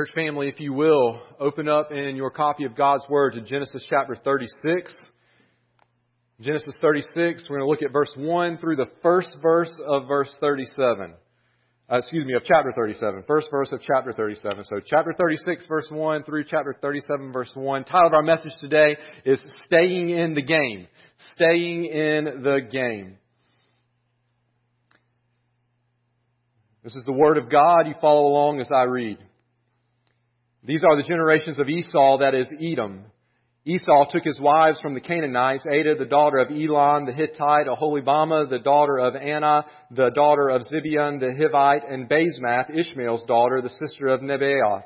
Church family, if you will, open up in your copy of God's Word to Genesis chapter 36. Genesis 36, we're going to look at verse 1 through the first verse of verse 37. Uh, excuse me, of chapter 37. First verse of chapter 37. So chapter 36, verse 1 through chapter 37, verse 1. Title of our message today is Staying in the Game. Staying in the Game. This is the Word of God. You follow along as I read. These are the generations of Esau, that is Edom. Esau took his wives from the Canaanites, Adah, the daughter of Elon the Hittite, Aholibamah, the daughter of Anah, the daughter of Zibeon the Hivite, and Basemath, Ishmael's daughter, the sister of Nebaioth.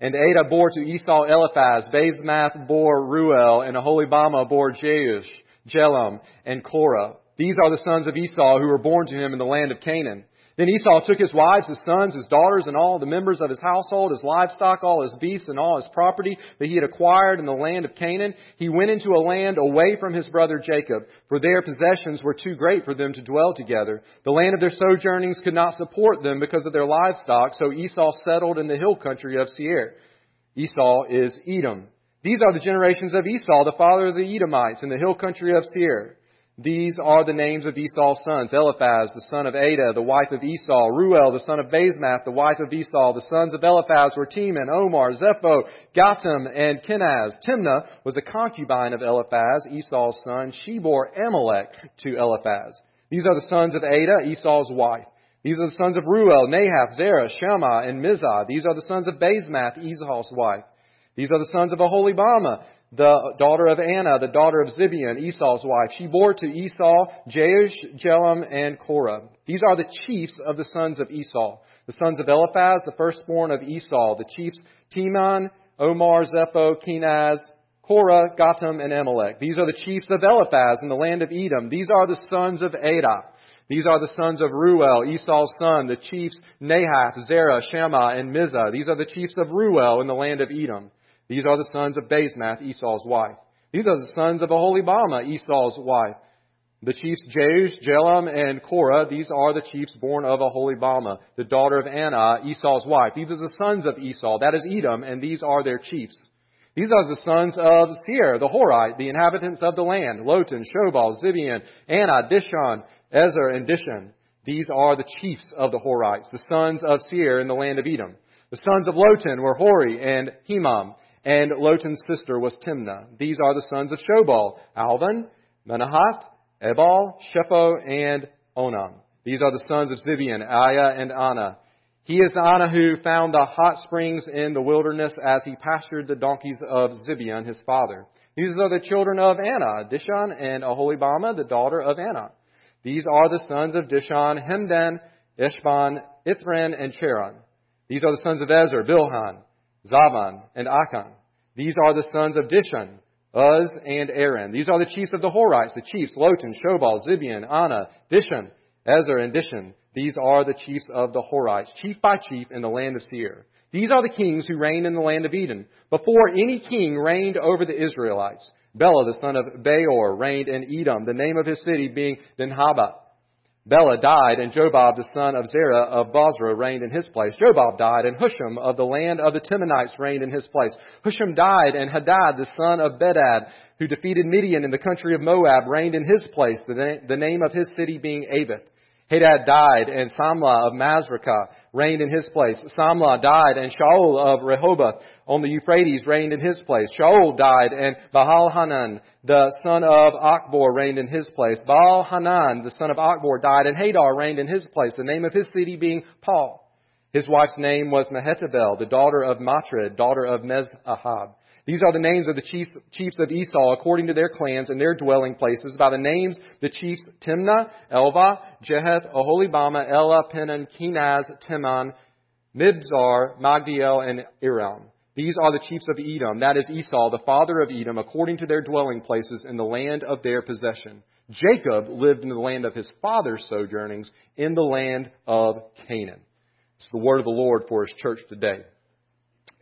And Adah bore to Esau Eliphaz, Basemath bore Ruel, and Aholibamah bore Jeush, Jelam, and Korah. These are the sons of Esau who were born to him in the land of Canaan. Then Esau took his wives, his sons, his daughters, and all the members of his household, his livestock, all his beasts, and all his property that he had acquired in the land of Canaan. He went into a land away from his brother Jacob, for their possessions were too great for them to dwell together. The land of their sojournings could not support them because of their livestock, so Esau settled in the hill country of Seir. Esau is Edom. These are the generations of Esau, the father of the Edomites, in the hill country of Seir. These are the names of Esau's sons. Eliphaz, the son of Adah, the wife of Esau. Ruel, the son of Basemath, the wife of Esau. The sons of Eliphaz were Teman, Omar, Zepho, Gatam, and Kenaz. Timnah was the concubine of Eliphaz, Esau's son. She bore Amalek to Eliphaz. These are the sons of Adah, Esau's wife. These are the sons of Ruel, Nahath, Zerah, Shammah, and Mizah. These are the sons of Basemath, Esau's wife. These are the sons of Aholibamah, the daughter of Anah, the daughter of Zibeon, Esau's wife. She bore to Esau Jeush, Jelam, and Korah. These are the chiefs of the sons of Esau. The sons of Eliphaz, the firstborn of Esau. The chiefs Teman, Omar, Zepho, Kenaz, Korah, Gatam, and Amalek. These are the chiefs of Eliphaz in the land of Edom. These are the sons of Adah. These are the sons of Ruel, Esau's son, the chiefs Nahath, Zerah, Shammah, and Mizah. These are the chiefs of Ruel in the land of Edom. These are the sons of Basemath, Esau's wife. These are the sons of Aholibamah, Esau's wife. The chiefs Jeush, Jelam, and Korah, these are the chiefs born of Aholibamah, the daughter of Anah, Esau's wife. These are the sons of Esau, that is Edom, and these are their chiefs. These are the sons of Seir, the Horite, the inhabitants of the land, Lotan, Shobal, Zibeon, Anah, Dishon, Ezer, and Dishon. These are the chiefs of the Horites, the sons of Seir in the land of Edom. The sons of Lotan were Hori and Hemam and Lotan's sister was Timnah. These are the sons of Shobal, Alvan, Manahath, Ebal, Shepho, and Onam. These are the sons of Zibeon, Aiah, and Anah. He is the Anah who found the hot springs in the wilderness as he pastured the donkeys of Zibeon, his father. These are the children of Anah, Dishon and Aholibamah, the daughter of Anah. These are the sons of Dishon, Hemdan, Eshban, Ithran, and Cheran. These are the sons of Ezer, Bilhan, Zavan, and Akan. These are the sons of Dishon, Uz, and Aaron. These are the chiefs of the Horites, the chiefs, Lotan, Shobal, Zibeon, Anah, Dishon, Ezer, and Dishon. These are the chiefs of the Horites, chief by chief in the land of Seir. These are the kings who reigned in the land of Edom, before any king reigned over the Israelites. Bela, the son of Beor, reigned in Edom, the name of his city being Dinhabah. Bela died, and Jobab the son of Zerah of Bozrah reigned in his place. Jobab died, and Husham of the land of the Temanites reigned in his place. Husham died, and Hadad the son of Bedad, who defeated Midian in the country of Moab, reigned in his place, the name of his city being Avith. Hadad died, and Samlah of Masrekah reigned in his place. Samlah died, and Shaul of Rehoboth on the Euphrates reigned in his place. Shaul died, and Baal Hanan, the son of Achbor, reigned in his place. Baal Hanan, the son of Achbor, died, and Hadar reigned in his place, the name of his city being Pau. His wife's name was Mehetabel, the daughter of Matred, daughter of Mezahab. These are the names of the chiefs, chiefs of Esau according to their clans and their dwelling places. By the names, the chiefs Timnah, Elva, Jeheth, Aholibamah, Elah, Penan, Kenaz, Teman, Mibzar, Magdiel, and Iram. These are the chiefs of Edom, that is Esau, the father of Edom, according to their dwelling places in the land of their possession. Jacob lived in the land of his father's sojournings in the land of Canaan. It's the word of the Lord for his church today.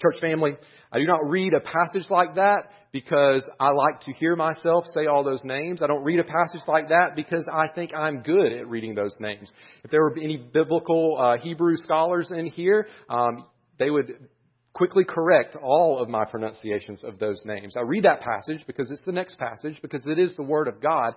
Church family, I do not read a passage like that because I like to hear myself say all those names. I don't read a passage like that because I think I'm good at reading those names. If there were any biblical uh, Hebrew scholars in here, um, they would quickly correct all of my pronunciations of those names. I read that passage because it's the next passage, because it is the Word of God.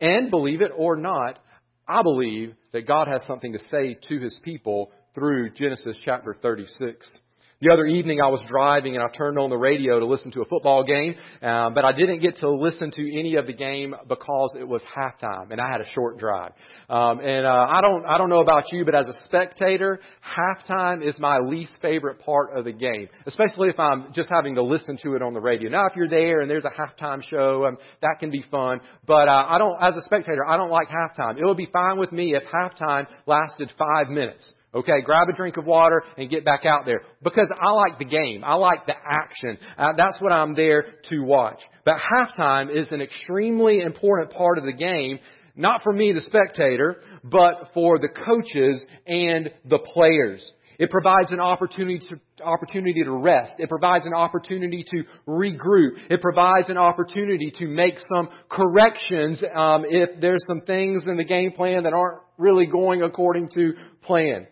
And believe it or not, I believe that God has something to say to His people through Genesis chapter 36. The other evening I was driving and I turned on the radio to listen to a football game, um, but I didn't get to listen to any of the game because it was halftime and I had a short drive. Um, and uh, I don't I don't know about you, but as a spectator, halftime is my least favorite part of the game, especially if I'm just having to listen to it on the radio. Now, if you're there and there's a halftime show, um, that can be fun. But uh, I don't, as a spectator, I don't like halftime. It would be fine with me if halftime lasted five minutes. Okay, grab a drink of water and get back out there. Because I like the game. I like the action. Uh, that's what I'm there to watch. But halftime is an extremely important part of the game, not for me, the spectator, but for the coaches and the players. It provides an opportunity to, opportunity to rest. It provides an opportunity to regroup. It provides an opportunity to make some corrections um, if there's some things in the game plan that aren't really going according to plan.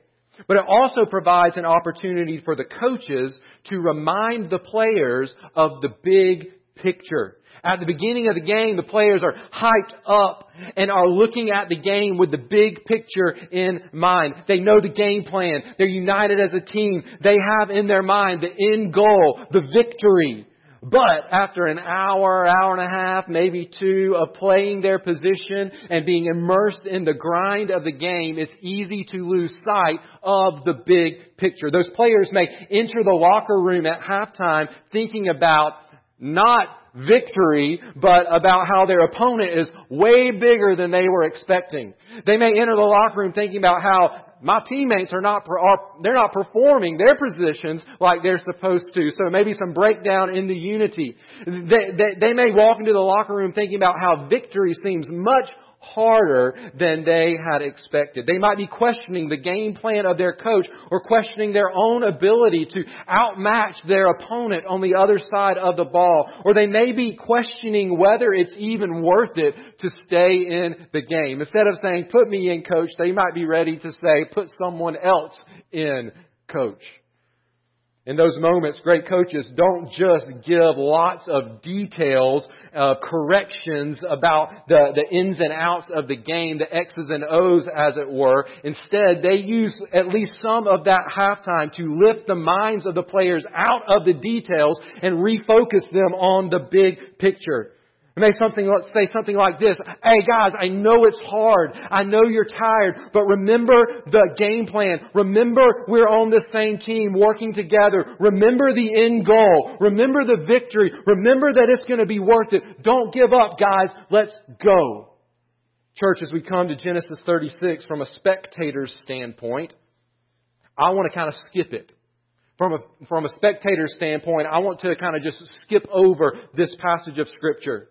But it also provides an opportunity for the coaches to remind the players of the big picture. At the beginning of the game, the players are hyped up and are looking at the game with the big picture in mind. They know the game plan. They're united as a team. They have in their mind the end goal, the victory. But after an hour, hour and a half, maybe two of playing their position and being immersed in the grind of the game, it's easy to lose sight of the big picture. Those players may enter the locker room at halftime thinking about not victory, but about how their opponent is way bigger than they were expecting. They may enter the locker room thinking about how my teammates are not, are, they're not performing their positions like they're supposed to. So maybe some breakdown in the unity. They, they, they may walk into the locker room thinking about how victory seems much harder than they had expected. They might be questioning the game plan of their coach or questioning their own ability to outmatch their opponent on the other side of the ball. Or they may be questioning whether it's even worth it to stay in the game. Instead of saying, put me in coach, they might be ready to say, put someone else in coach. In those moments, great coaches don't just give lots of details, uh, corrections about the, the ins and outs of the game, the X's and O's as it were. Instead, they use at least some of that halftime to lift the minds of the players out of the details and refocus them on the big picture. May something, say something like this. Hey guys, I know it's hard. I know you're tired, but remember the game plan. Remember we're on the same team working together. Remember the end goal. Remember the victory. Remember that it's going to be worth it. Don't give up, guys. Let's go. Church, as we come to Genesis 36 from a spectator's standpoint, I want to kind of skip it. From a, from a spectator's standpoint, I want to kind of just skip over this passage of Scripture.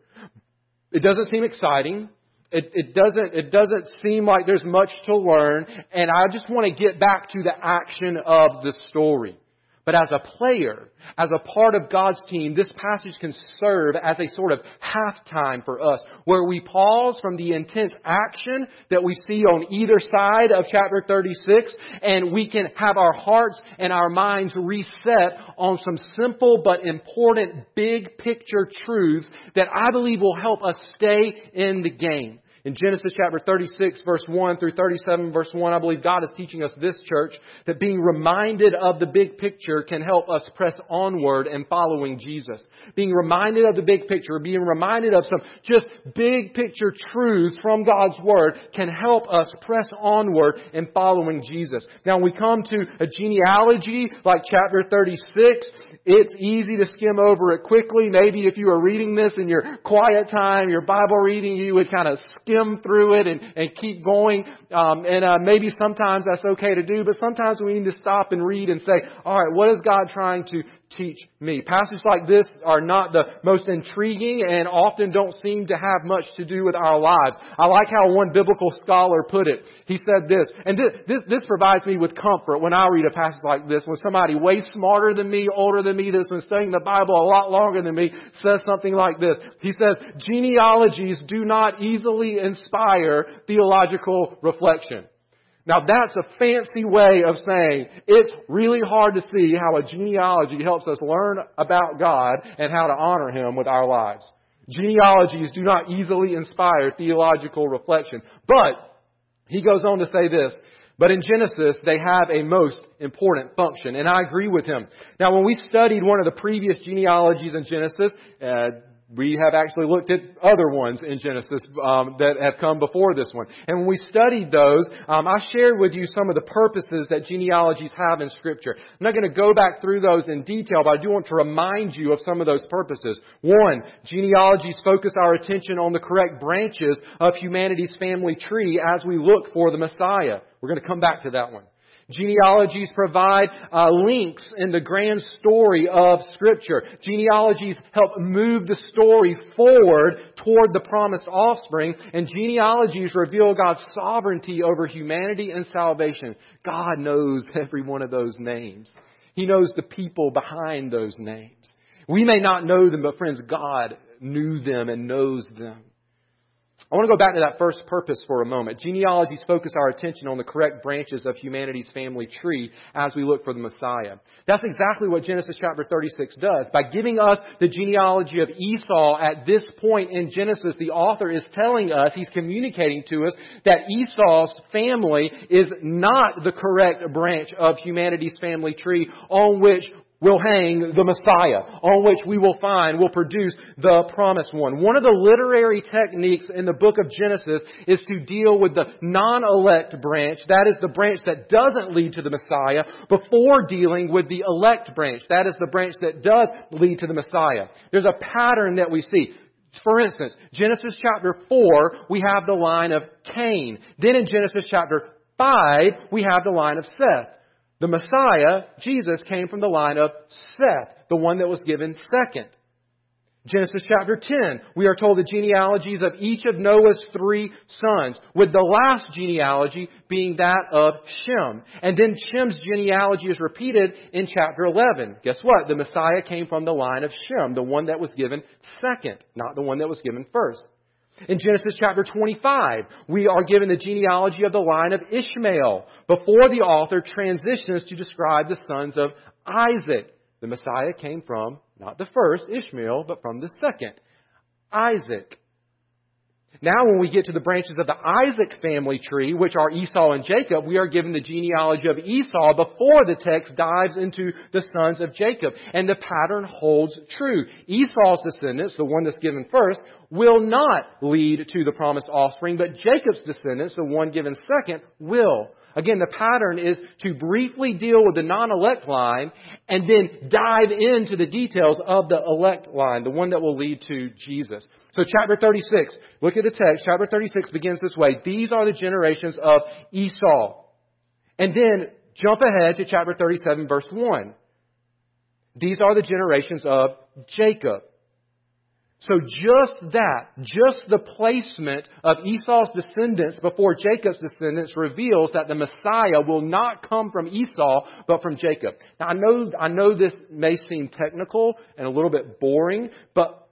It doesn't seem exciting. It, it, doesn't, it doesn't seem like there's much to learn. And I just want to get back to the action of the story. But as a player, as a part of God's team, this passage can serve as a sort of halftime for us, where we pause from the intense action that we see on either side of chapter 36, and we can have our hearts and our minds reset on some simple but important big picture truths that I believe will help us stay in the game. In Genesis chapter 36 verse 1 through 37 verse 1, I believe God is teaching us this church that being reminded of the big picture can help us press onward and following Jesus. Being reminded of the big picture, being reminded of some just big picture truths from God's Word can help us press onward in following Jesus. Now when we come to a genealogy like chapter 36, it's easy to skim over it quickly. Maybe if you were reading this in your quiet time, your Bible reading, you would kind of skim through it and, and keep going. Um, and uh, maybe sometimes that's okay to do, but sometimes we need to stop and read and say, all right, what is God trying to teach me? Passages like this are not the most intriguing and often don't seem to have much to do with our lives. I like how one biblical scholar put it. He said this, and this, this, this provides me with comfort when I read a passage like this, when somebody way smarter than me, older than me, that's been studying the Bible a lot longer than me, says something like this. He says, genealogies do not easily inspire theological reflection. Now that's a fancy way of saying it's really hard to see how a genealogy helps us learn about God and how to honor Him with our lives. Genealogies do not easily inspire theological reflection. But, he goes on to say this, but in Genesis, they have a most important function, and I agree with him. Now, when we studied one of the previous genealogies in Genesis, uh, we have actually looked at other ones in Genesis um, that have come before this one. And when we studied those, um, I shared with you some of the purposes that genealogies have in Scripture. I'm not going to go back through those in detail, but I do want to remind you of some of those purposes. One, genealogies focus our attention on the correct branches of humanity's family tree as we look for the Messiah. We're going to come back to that one. Genealogies provide uh, links in the grand story of Scripture. Genealogies help move the story forward toward the promised offspring, and genealogies reveal God's sovereignty over humanity and salvation. God knows every one of those names. He knows the people behind those names. We may not know them, but friends, God knew them and knows them. I want to go back to that first purpose for a moment. Genealogies focus our attention on the correct branches of humanity's family tree as we look for the Messiah. That's exactly what Genesis chapter 36 does. By giving us the genealogy of Esau at this point in Genesis, the author is telling us, he's communicating to us, that Esau's family is not the correct branch of humanity's family tree on which will hang the Messiah, on which we will find, will produce the promised one. One of the literary techniques in the book of Genesis is to deal with the non-elect branch, that is the branch that doesn't lead to the Messiah, before dealing with the elect branch, that is the branch that does lead to the Messiah. There's a pattern that we see. For instance, Genesis chapter 4, we have the line of Cain. Then in Genesis chapter 5, we have the line of Seth. The Messiah, Jesus, came from the line of Seth, the one that was given second. Genesis chapter 10, we are told the genealogies of each of Noah's three sons, with the last genealogy being that of Shem. And then Shem's genealogy is repeated in chapter 11. Guess what? The Messiah came from the line of Shem, the one that was given second, not the one that was given first. In Genesis chapter 25, we are given the genealogy of the line of Ishmael before the author transitions to describe the sons of Isaac. The Messiah came from not the first, Ishmael, but from the second, Isaac. Now, when we get to the branches of the Isaac family tree, which are Esau and Jacob, we are given the genealogy of Esau before the text dives into the sons of Jacob. And the pattern holds true. Esau's descendants, the one that's given first, will not lead to the promised offspring, but Jacob's descendants, the one given second, will. Again, the pattern is to briefly deal with the non-elect line and then dive into the details of the elect line, the one that will lead to Jesus. So chapter 36, look at the text. Chapter 36 begins this way. These are the generations of Esau. And then jump ahead to chapter 37 verse 1. These are the generations of Jacob. So just that, just the placement of Esau's descendants before Jacob's descendants reveals that the Messiah will not come from Esau, but from Jacob. Now I know, I know this may seem technical and a little bit boring, but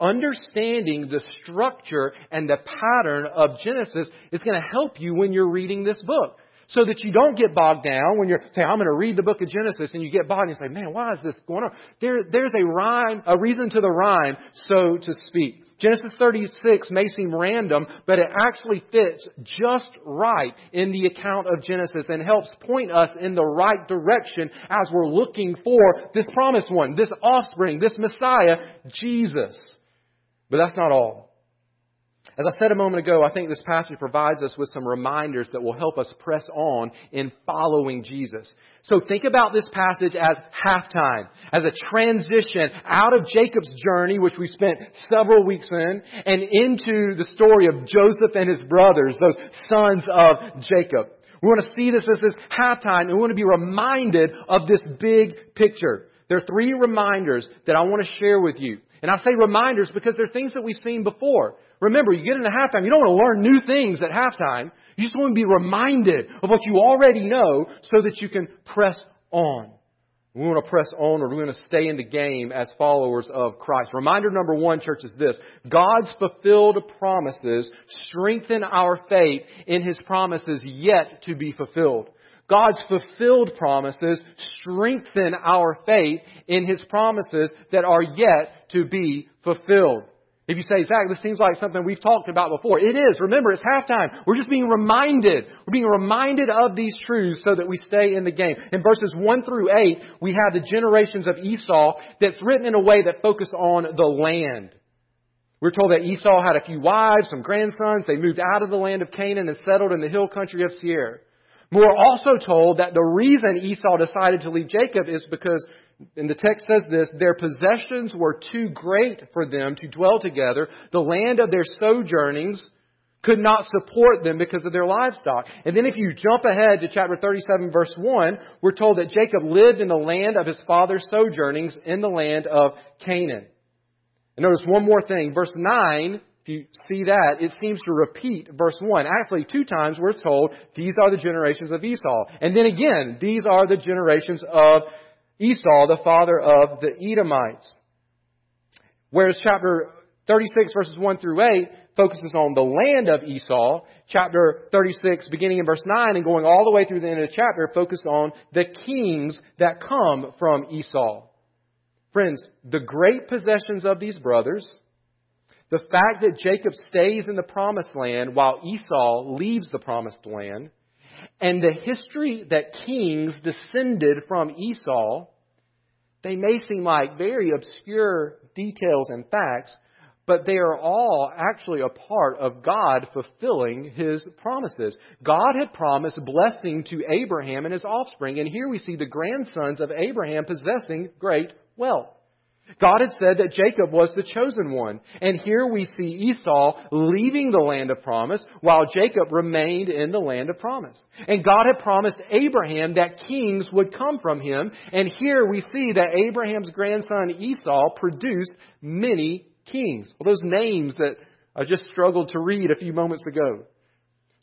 understanding the structure and the pattern of Genesis is going to help you when you're reading this book so that you don't get bogged down when you're saying, I'm going to read the book of Genesis and you get bogged and you say, man, why is this going on? There, there's a rhyme, a reason to the rhyme, so to speak. Genesis 36 may seem random, but it actually fits just right in the account of Genesis and helps point us in the right direction as we're looking for this promised one, this offspring, this Messiah, Jesus. But that's not all. As I said a moment ago, I think this passage provides us with some reminders that will help us press on in following Jesus. So think about this passage as halftime, as a transition out of Jacob's journey, which we spent several weeks in, and into the story of Joseph and his brothers, those sons of Jacob. We want to see this as this halftime, and we want to be reminded of this big picture. There are three reminders that I want to share with you. And I say reminders because they're things that we've seen before. Remember, you get into halftime, you don't want to learn new things at halftime. You just want to be reminded of what you already know so that you can press on. We want to press on or we want to stay in the game as followers of Christ. Reminder number one, church, is this. God's fulfilled promises strengthen our faith in His promises yet to be fulfilled. God's fulfilled promises strengthen our faith in His promises that are yet to be fulfilled. If you say, Zack, this seems like something we've talked about before. It is. Remember, it's halftime. We're just being reminded. We're being reminded of these truths so that we stay in the game. In verses 1 through 8, we have the generations of Esau that's written in a way that focused on the land. We're told that Esau had a few wives, some grandsons. They moved out of the land of Canaan and settled in the hill country of Seir. We're also told that the reason Esau decided to leave Jacob is because and the text says this, their possessions were too great for them to dwell together. The land of their sojournings could not support them because of their livestock. And then if you jump ahead to chapter 37 verse 1, we're told that Jacob lived in the land of his father's sojournings in the land of Canaan. And notice one more thing. Verse 9, if you see that, it seems to repeat verse 1. Actually, two times we're told, these are the generations of Esau. And then again, these are the generations of Esau, the father of the Edomites. Whereas chapter 36 verses 1 through 8 focuses on the land of Esau. Chapter 36 beginning in verse 9 and going all the way through the end of the chapter focus on the kings that come from Esau. Friends, the great possessions of these brothers, the fact that Jacob stays in the promised land while Esau leaves the promised land, and the history that kings descended from Esau, they may seem like very obscure details and facts, but they are all actually a part of God fulfilling His promises. God had promised blessing to Abraham and his offspring, and here we see the grandsons of Abraham possessing great wealth. God had said that Jacob was the chosen one. And here we see Esau leaving the land of promise while Jacob remained in the land of promise. And God had promised Abraham that kings would come from him. And here we see that Abraham's grandson Esau produced many kings. Well, those names that I just struggled to read a few moments ago.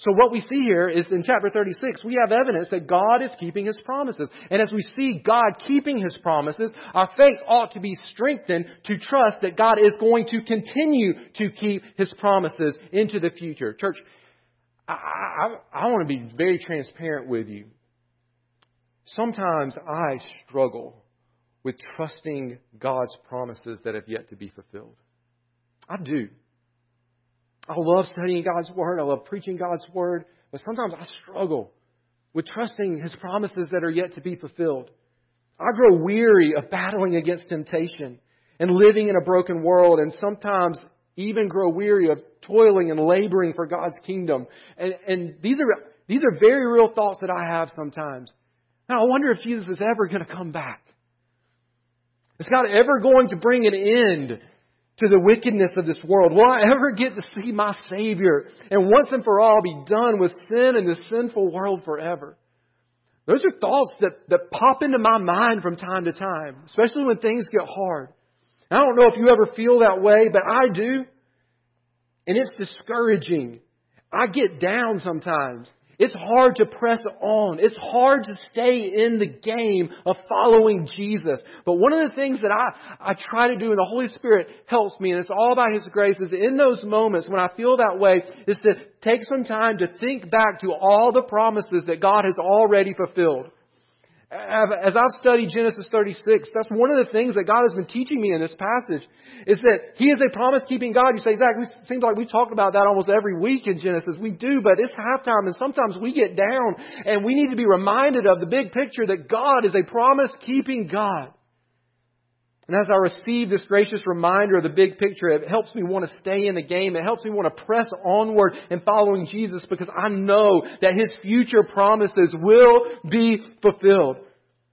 So what we see here is in chapter 36, we have evidence that God is keeping His promises. And as we see God keeping His promises, our faith ought to be strengthened to trust that God is going to continue to keep His promises into the future. Church, I, I, I want to be very transparent with you. Sometimes I struggle with trusting God's promises that have yet to be fulfilled. I do. I love studying God's Word. I love preaching God's Word. But sometimes I struggle with trusting His promises that are yet to be fulfilled. I grow weary of battling against temptation and living in a broken world and sometimes even grow weary of toiling and laboring for God's kingdom. And, and these are, these are very real thoughts that I have sometimes. Now I wonder if Jesus is ever going to come back. Is God ever going to bring an end to the wickedness of this world? Will I ever get to see my Savior and once and for all be done with sin and this sinful world forever? Those are thoughts that, that pop into my mind from time to time, especially when things get hard. I don't know if you ever feel that way, but I do. And it's discouraging. I get down sometimes. It's hard to press on. It's hard to stay in the game of following Jesus. But one of the things that I, I try to do and the Holy Spirit helps me, and it's all by His grace, is in those moments when I feel that way, is to take some time to think back to all the promises that God has already fulfilled. As I've studied Genesis 36, that's one of the things that God has been teaching me in this passage, is that He is a promise-keeping God. You say, Zack, it seems like we talk about that almost every week in Genesis. We do, but it's halftime and sometimes we get down and we need to be reminded of the big picture that God is a promise-keeping God. And as I receive this gracious reminder of the big picture, it helps me want to stay in the game. It helps me want to press onward in following Jesus because I know that His future promises will be fulfilled.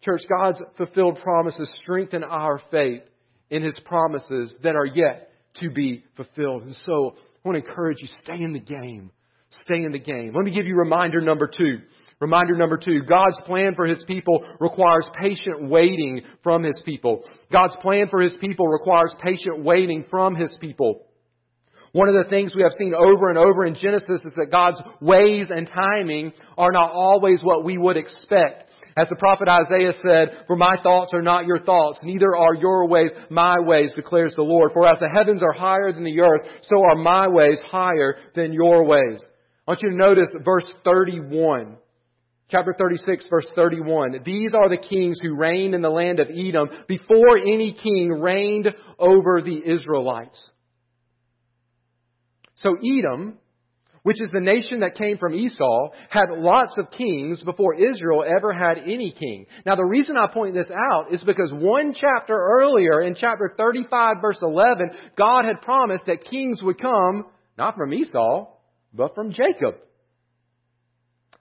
Church, God's fulfilled promises strengthen our faith in His promises that are yet to be fulfilled. And so I want to encourage you, stay in the game. Stay in the game. Let me give you reminder number two. Reminder number two, God's plan for His people requires patient waiting from His people. God's plan for His people requires patient waiting from His people. One of the things we have seen over and over in Genesis is that God's ways and timing are not always what we would expect. As the prophet Isaiah said, For my thoughts are not your thoughts, neither are your ways my ways, declares the Lord. For as the heavens are higher than the earth, so are my ways higher than your ways. I want you to notice verse 31. Chapter 36 verse 31. These are the kings who reigned in the land of Edom before any king reigned over the Israelites. So Edom, which is the nation that came from Esau, had lots of kings before Israel ever had any king. Now the reason I point this out is because one chapter earlier in chapter 35 verse 11, God had promised that kings would come not from Esau, but from Jacob.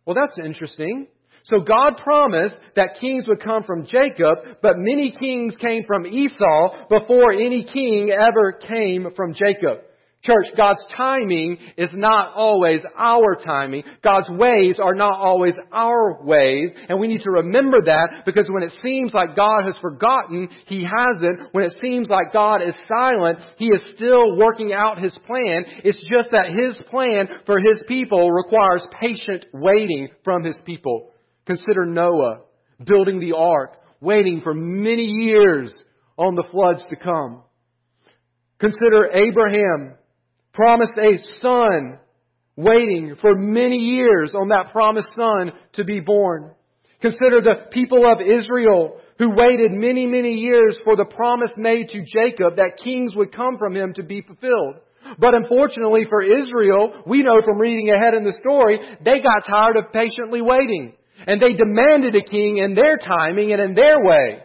Well, that's interesting. So God promised that kings would come from Jacob, but many kings came from Esau before any king ever came from Jacob. Church, God's timing is not always our timing. God's ways are not always our ways. And we need to remember that because when it seems like God has forgotten, He hasn't. When it seems like God is silent, He is still working out His plan. It's just that His plan for His people requires patient waiting from His people. Consider Noah building the ark, waiting for many years on the floods to come. Consider Abraham promised a son, waiting for many years on that promised son to be born. Consider the people of Israel who waited many, many years for the promise made to Jacob that kings would come from him to be fulfilled. But unfortunately for Israel, we know from reading ahead in the story, they got tired of patiently waiting. And they demanded a king in their timing and in their way.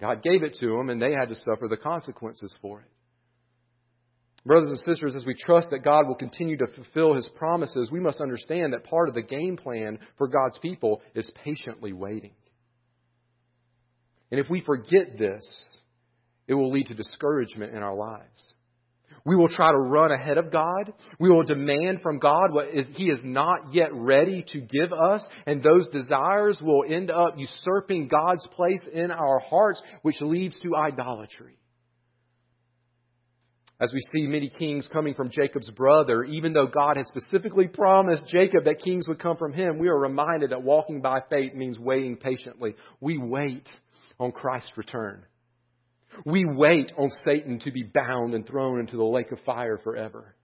God gave it to them and they had to suffer the consequences for it. Brothers and sisters, as we trust that God will continue to fulfill His promises, we must understand that part of the game plan for God's people is patiently waiting. And if we forget this, it will lead to discouragement in our lives. We will try to run ahead of God. We will demand from God what He is not yet ready to give us, and those desires will end up usurping God's place in our hearts, which leads to idolatry. As we see many kings coming from Jacob's brother, even though God had specifically promised Jacob that kings would come from him, we are reminded that walking by faith means waiting patiently. We wait on Christ's return. We wait on Satan to be bound and thrown into the lake of fire forever.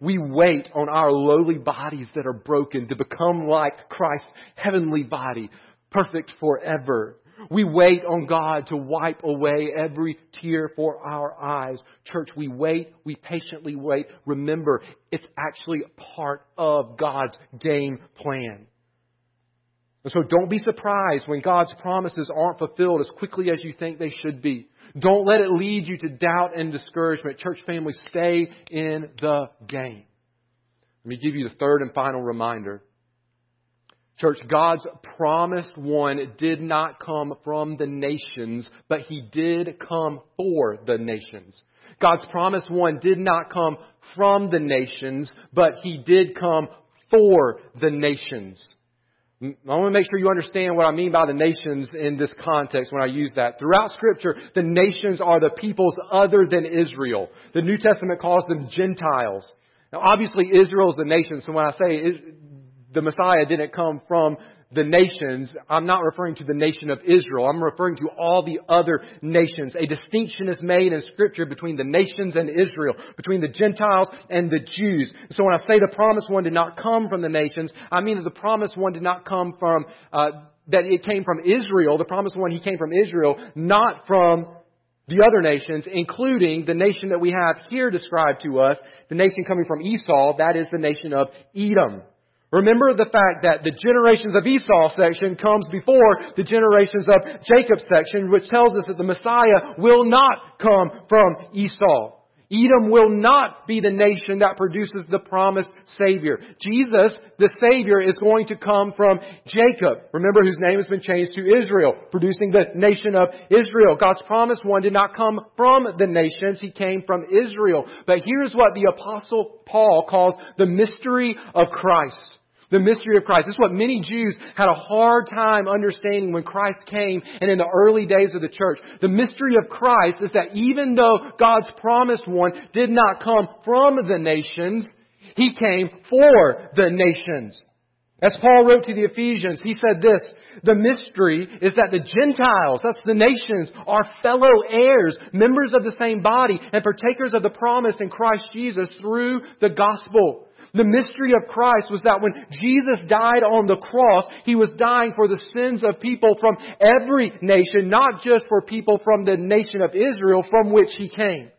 We wait on our lowly bodies that are broken to become like Christ's heavenly body, perfect forever. We wait on God to wipe away every tear for our eyes. Church, we wait, we patiently wait. Remember, it's actually part of God's game plan. And so don't be surprised when God's promises aren't fulfilled as quickly as you think they should be. Don't let it lead you to doubt and discouragement. Church family, stay in the game. Let me give you the third and final reminder. Church, God's promised one did not come from the nations, but he did come for the nations. God's promised one did not come from the nations, but he did come for the nations. I want to make sure you understand what I mean by the nations in this context when I use that. Throughout Scripture, the nations are the peoples other than Israel. The New Testament calls them Gentiles. Now, obviously, Israel is a nation, so when I say the Messiah didn't come from the nations, I'm not referring to the nation of Israel. I'm referring to all the other nations. A distinction is made in Scripture between the nations and Israel, between the Gentiles and the Jews. So when I say the promised one did not come from the nations, I mean that the promised one did not come from, uh, that it came from Israel. The promised one, he came from Israel, not from the other nations, including the nation that we have here described to us, the nation coming from Esau, that is the nation of Edom. Remember the fact that the generations of Esau section comes before the generations of Jacob section, which tells us that the Messiah will not come from Esau. Edom will not be the nation that produces the promised Savior. Jesus, the Savior, is going to come from Jacob. Remember whose name has been changed to Israel, producing the nation of Israel. God's promised one did not come from the nations, He came from Israel. But here's what the apostle Paul calls the mystery of Christ. The mystery of Christ. This is what many Jews had a hard time understanding when Christ came and in the early days of the church. The mystery of Christ is that even though God's promised one did not come from the nations, He came for the nations. As Paul wrote to the Ephesians, he said this, the mystery is that the Gentiles, that's the nations, are fellow heirs, members of the same body, and partakers of the promise in Christ Jesus through the gospel. The mystery of Christ was that when Jesus died on the cross, He was dying for the sins of people from every nation, not just for people from the nation of Israel from which He came.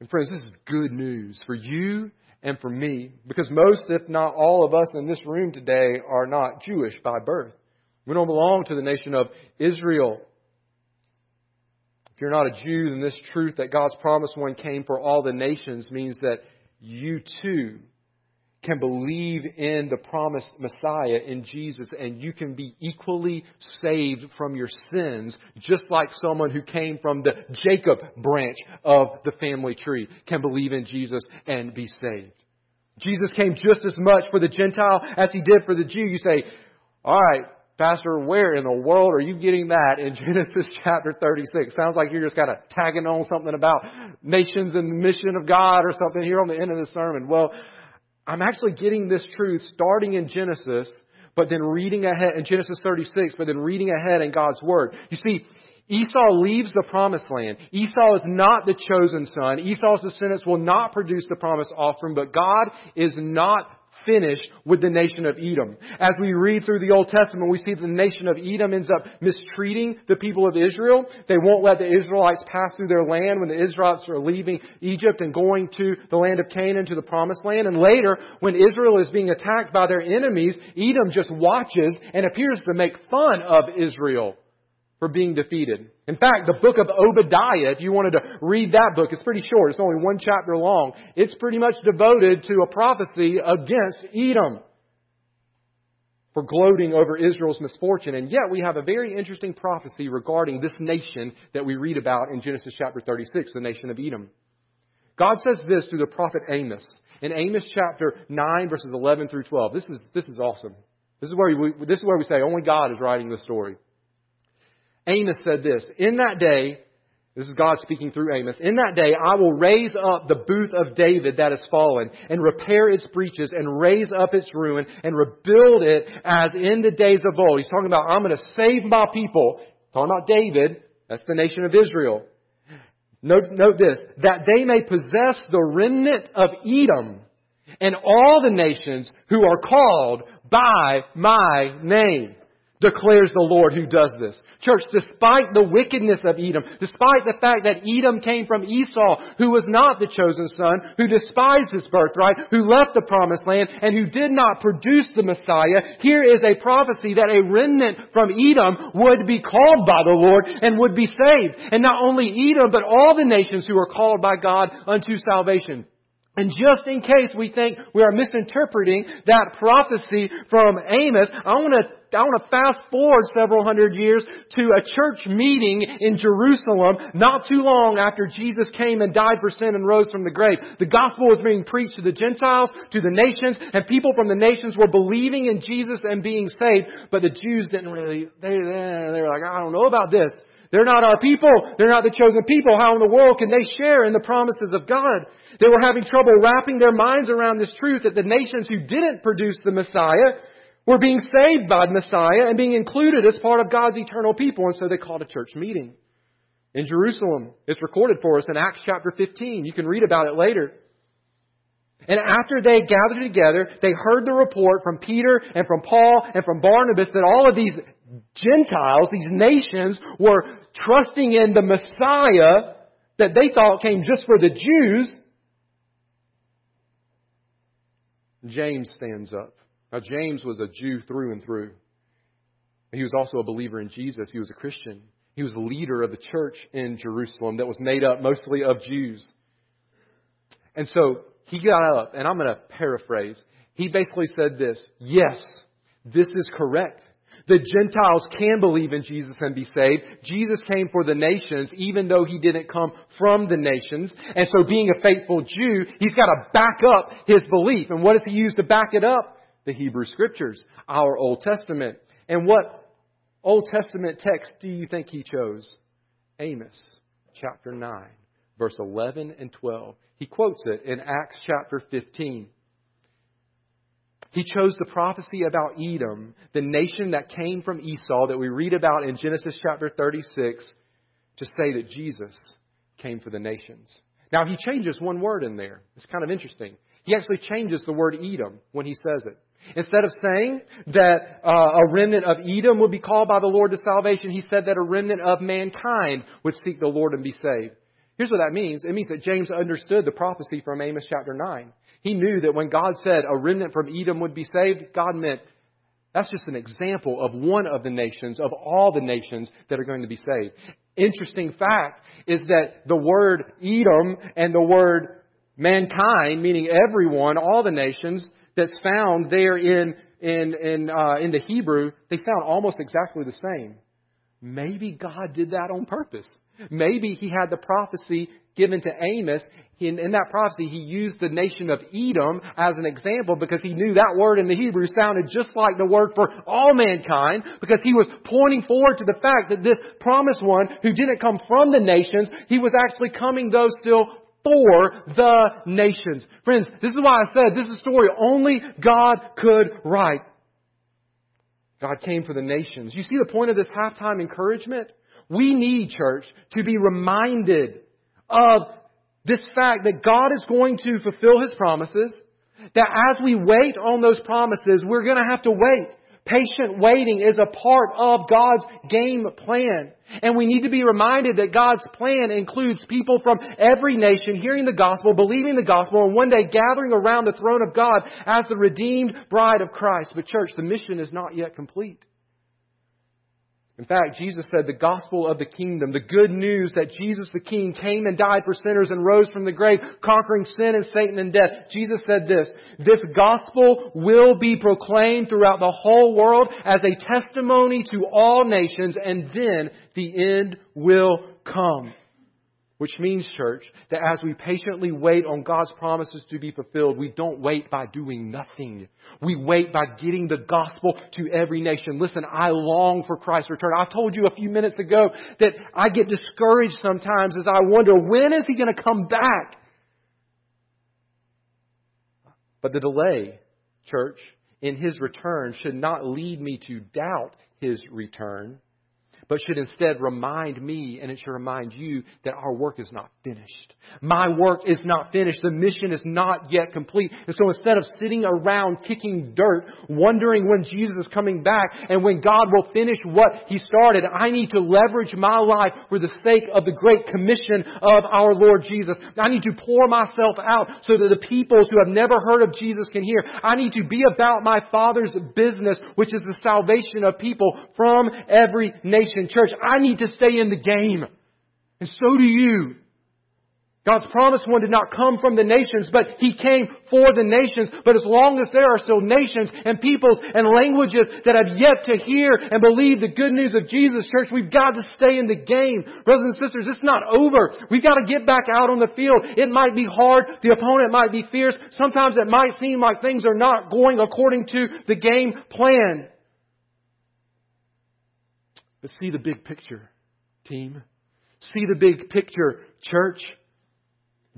And friends, this is good news for you and for me, because most, if not all of us in this room today are not Jewish by birth. We don't belong to the nation of Israel. If you're not a Jew, then this truth that God's promised one came for all the nations means that you too can believe in the promised Messiah in Jesus and you can be equally saved from your sins just like someone who came from the Jacob branch of the family tree can believe in Jesus and be saved. Jesus came just as much for the Gentile as he did for the Jew. You say, alright, Pastor, where in the world are you getting that in Genesis chapter 36? Sounds like you're just kind of tagging on something about nations and the mission of God or something here on the end of the sermon. Well, I'm actually getting this truth starting in Genesis, but then reading ahead in Genesis 36, but then reading ahead in God's Word. You see, Esau leaves the promised land. Esau is not the chosen son. Esau's descendants will not produce the promised offspring, but God is not finished with the nation of Edom. As we read through the Old Testament, we see the nation of Edom ends up mistreating the people of Israel. They won't let the Israelites pass through their land when the Israelites are leaving Egypt and going to the land of Canaan, to the promised land. And later, when Israel is being attacked by their enemies, Edom just watches and appears to make fun of Israel for being defeated. In fact, the book of Obadiah, if you wanted to read that book, it's pretty short. It's only one chapter long. It's pretty much devoted to a prophecy against Edom for gloating over Israel's misfortune. And yet we have a very interesting prophecy regarding this nation that we read about in Genesis chapter 36, the nation of Edom. God says this through the prophet Amos. In Amos chapter 9 verses 11 through 12. This is, this is awesome. This is where we, this is where we say only God is writing this story. Amos said this, In that day, this is God speaking through Amos. In that day, I will raise up the booth of David that has fallen, and repair its breaches, and raise up its ruin, and rebuild it as in the days of old. He's talking about, I'm going to save my people. Talking about David. That's the nation of Israel. Note, note this, that they may possess the remnant of Edom, and all the nations who are called by my name declares the Lord who does this. Church, despite the wickedness of Edom, despite the fact that Edom came from Esau, who was not the chosen son, who despised his birthright, who left the promised land, and who did not produce the Messiah, here is a prophecy that a remnant from Edom would be called by the Lord and would be saved. And not only Edom, but all the nations who are called by God unto salvation. And just in case we think we are misinterpreting that prophecy from Amos, I want to I want to fast forward several hundred years to a church meeting in Jerusalem not too long after Jesus came and died for sin and rose from the grave. The gospel was being preached to the Gentiles, to the nations, and people from the nations were believing in Jesus and being saved, but the Jews didn't really, they, they were like, I don't know about this. They're not our people. They're not the chosen people. How in the world can they share in the promises of God? They were having trouble wrapping their minds around this truth that the nations who didn't produce the Messiah were being saved by the Messiah and being included as part of God's eternal people. And so they called a church meeting in Jerusalem. It's recorded for us in Acts chapter 15. You can read about it later. And after they gathered together, they heard the report from Peter and from Paul and from Barnabas that all of these Gentiles, these nations, were trusting in the Messiah that they thought came just for the Jews. James stands up. Now, James was a Jew through and through. He was also a believer in Jesus. He was a Christian. He was the leader of the church in Jerusalem that was made up mostly of Jews. And so he got up, and I'm going to paraphrase. He basically said this Yes, this is correct. The Gentiles can believe in Jesus and be saved. Jesus came for the nations, even though he didn't come from the nations. And so being a faithful Jew, he's got to back up his belief. And what does he use to back it up? The Hebrew Scriptures, our Old Testament. And what Old Testament text do you think he chose? Amos chapter 9, verse 11 and 12. He quotes it in Acts chapter 15. He chose the prophecy about Edom, the nation that came from Esau that we read about in Genesis chapter 36, to say that Jesus came for the nations. Now, he changes one word in there. It's kind of interesting. He actually changes the word Edom when he says it. Instead of saying that uh, a remnant of Edom would be called by the Lord to salvation, he said that a remnant of mankind would seek the Lord and be saved. Here's what that means. It means that James understood the prophecy from Amos chapter 9. He knew that when God said a remnant from Edom would be saved, God meant that's just an example of one of the nations, of all the nations that are going to be saved. Interesting fact is that the word Edom and the word mankind, meaning everyone, all the nations, that's found there in, in, in, uh, in the Hebrew, they sound almost exactly the same. Maybe God did that on purpose. Maybe he had the prophecy given to Amos. In, in, that prophecy, he used the nation of Edom as an example because he knew that word in the Hebrew sounded just like the word for all mankind because he was pointing forward to the fact that this promised one who didn't come from the nations, he was actually coming though still for the nations. Friends, this is why I said this is a story only God could write. God came for the nations. You see the point of this halftime encouragement? We need, church, to be reminded of this fact that God is going to fulfill His promises, that as we wait on those promises, we're going to have to wait. Patient waiting is a part of God's game plan. And we need to be reminded that God's plan includes people from every nation hearing the gospel, believing the gospel, and one day gathering around the throne of God as the redeemed bride of Christ. But church, the mission is not yet complete. In fact, Jesus said the gospel of the kingdom, the good news that Jesus the King came and died for sinners and rose from the grave, conquering sin and Satan and death. Jesus said this, this gospel will be proclaimed throughout the whole world as a testimony to all nations and then the end will come. Which means, church, that as we patiently wait on God's promises to be fulfilled, we don't wait by doing nothing. We wait by getting the gospel to every nation. Listen, I long for Christ's return. I told you a few minutes ago that I get discouraged sometimes as I wonder, when is He going to come back? But the delay, church, in His return should not lead me to doubt His return but should instead remind me and it should remind you that our work is not finished. My work is not finished. The mission is not yet complete. And so instead of sitting around kicking dirt, wondering when Jesus is coming back and when God will finish what He started, I need to leverage my life for the sake of the great commission of our Lord Jesus. I need to pour myself out so that the peoples who have never heard of Jesus can hear. I need to be about my Father's business, which is the salvation of people from every nation church, I need to stay in the game. And so do you. God's promised one did not come from the nations, but He came for the nations. But as long as there are still nations and peoples and languages that have yet to hear and believe the good news of Jesus, church, we've got to stay in the game. Brothers and sisters, it's not over. We've got to get back out on the field. It might be hard. The opponent might be fierce. Sometimes it might seem like things are not going according to the game plan. But see the big picture, team. See the big picture, church.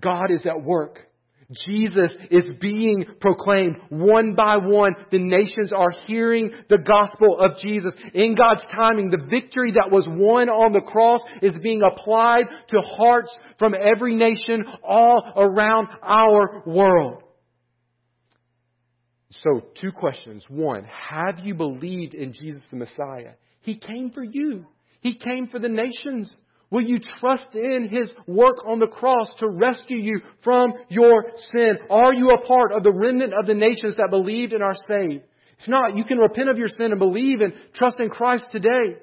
God is at work. Jesus is being proclaimed one by one. The nations are hearing the gospel of Jesus. In God's timing, the victory that was won on the cross is being applied to hearts from every nation all around our world. So, two questions. One, have you believed in Jesus the Messiah? He came for you. He came for the nations. Will you trust in His work on the cross to rescue you from your sin? Are you a part of the remnant of the nations that believed and are saved? If not, you can repent of your sin and believe and trust in Christ today.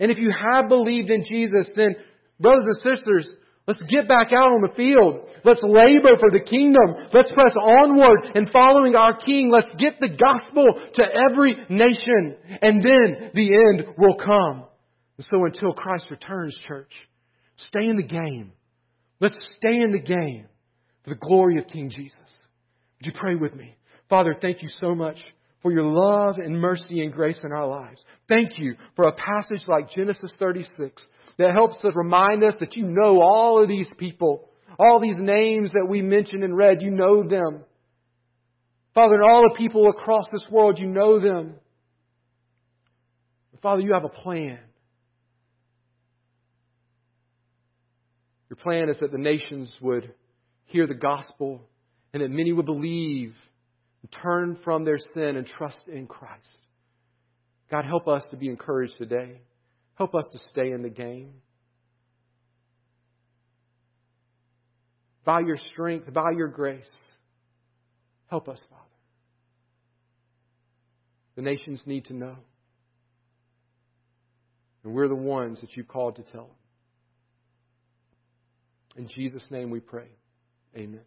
And if you have believed in Jesus, then brothers and sisters, Let's get back out on the field. Let's labor for the kingdom. Let's press onward and following our King. Let's get the gospel to every nation. And then the end will come. And so until Christ returns, church, stay in the game. Let's stay in the game for the glory of King Jesus. Would you pray with me? Father, thank you so much for your love and mercy and grace in our lives. Thank you for a passage like Genesis 36 that helps us remind us that you know all of these people, all these names that we mentioned and read, you know them. Father, and all the people across this world, you know them. Father, you have a plan. Your plan is that the nations would hear the gospel and that many would believe turn from their sin and trust in Christ. God, help us to be encouraged today. Help us to stay in the game. By your strength, by your grace, help us, Father. The nations need to know. And we're the ones that you've called to tell them. In Jesus' name we pray. Amen.